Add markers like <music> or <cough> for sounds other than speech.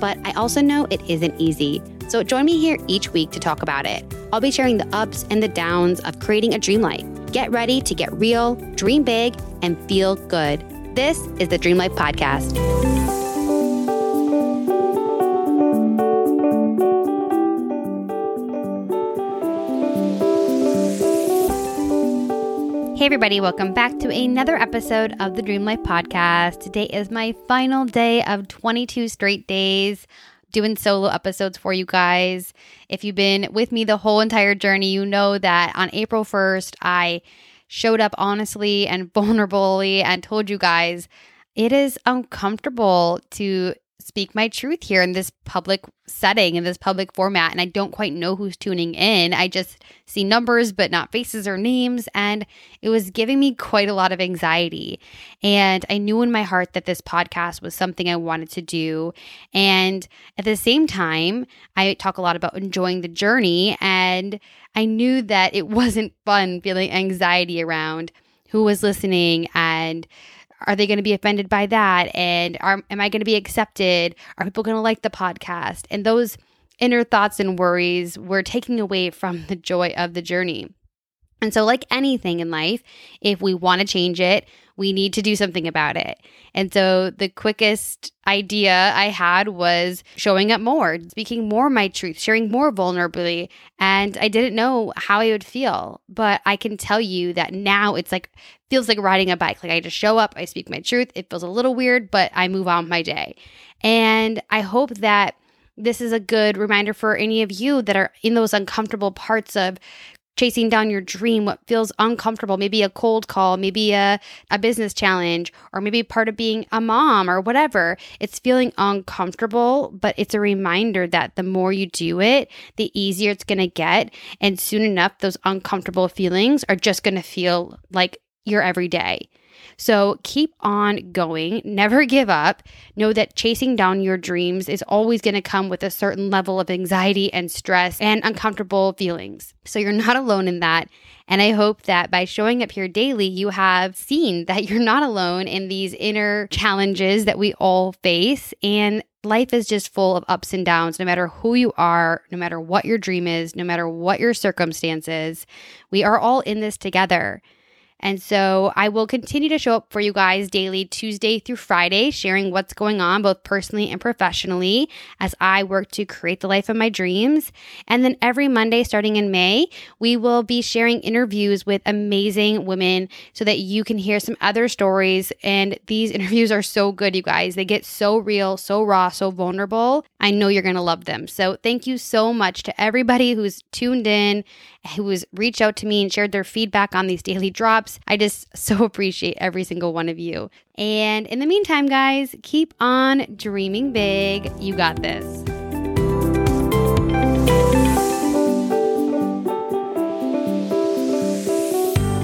But I also know it isn't easy. So join me here each week to talk about it. I'll be sharing the ups and the downs of creating a dream life. Get ready to get real, dream big, and feel good. This is the Dream Life Podcast. Hey, everybody, welcome back to another episode of the Dream Life Podcast. Today is my final day of 22 straight days doing solo episodes for you guys. If you've been with me the whole entire journey, you know that on April 1st, I showed up honestly and <laughs> vulnerably and told you guys it is uncomfortable to speak my truth here in this public setting, in this public format. And I don't quite know who's tuning in. I just see numbers, but not faces or names. And it was giving me quite a lot of anxiety. And I knew in my heart that this podcast was something I wanted to do. And at the same time, I talk a lot about enjoying the journey. And I knew that it <laughs> wasn't fun feeling anxiety around who was listening and are they going to be offended by that? And are, am I going to be accepted? Are people going to like the podcast? And those inner thoughts and worries were taking away from the joy of the journey. And so, like anything in life, if we want to change it, we need to do something about it. And so, the quickest idea I had was showing up more, speaking more my truth, sharing more vulnerably. And I didn't know how I would feel, but I can tell you that now it's like, feels like riding a bike. Like I just show up, I speak my truth. It feels a little weird, but I move on my day. And I hope that this is a good reminder for any of you that are in those uncomfortable parts of chasing down your dream, what feels uncomfortable, maybe a cold call, maybe a, a business challenge, or maybe part of being a mom or whatever. It's feeling uncomfortable, but it's a reminder that the more you do it, the easier it's going to get. And soon enough, those uncomfortable feelings are just going to feel like your everyday. So keep on going. Never give up. Know that chasing down your dreams is always going to come with a certain level of anxiety and stress and uncomfortable feelings. So you're not alone in that. And I hope that by showing up here daily, you have seen that you're not alone in these inner challenges that we all face. And life is just full of ups and downs, no matter who you are, no matter what your dream is, no matter what your circumstances. We are all in this together. And so I will continue to show up for you guys daily, Tuesday through Friday, sharing what's going on both personally and professionally as I work to create the life of my dreams. And then every Monday, starting in May, we will be sharing interviews with amazing women so that you can hear some other stories. And these <laughs> interviews are so good, you guys. They get so real, so raw, so vulnerable. I know you're going to love them. So thank you so much to everybody who's tuned in, who has reached out to me and shared their feedback on these daily drops. I just <laughs> so appreciate every single one of you. And in the meantime, guys, keep on dreaming big. You got this.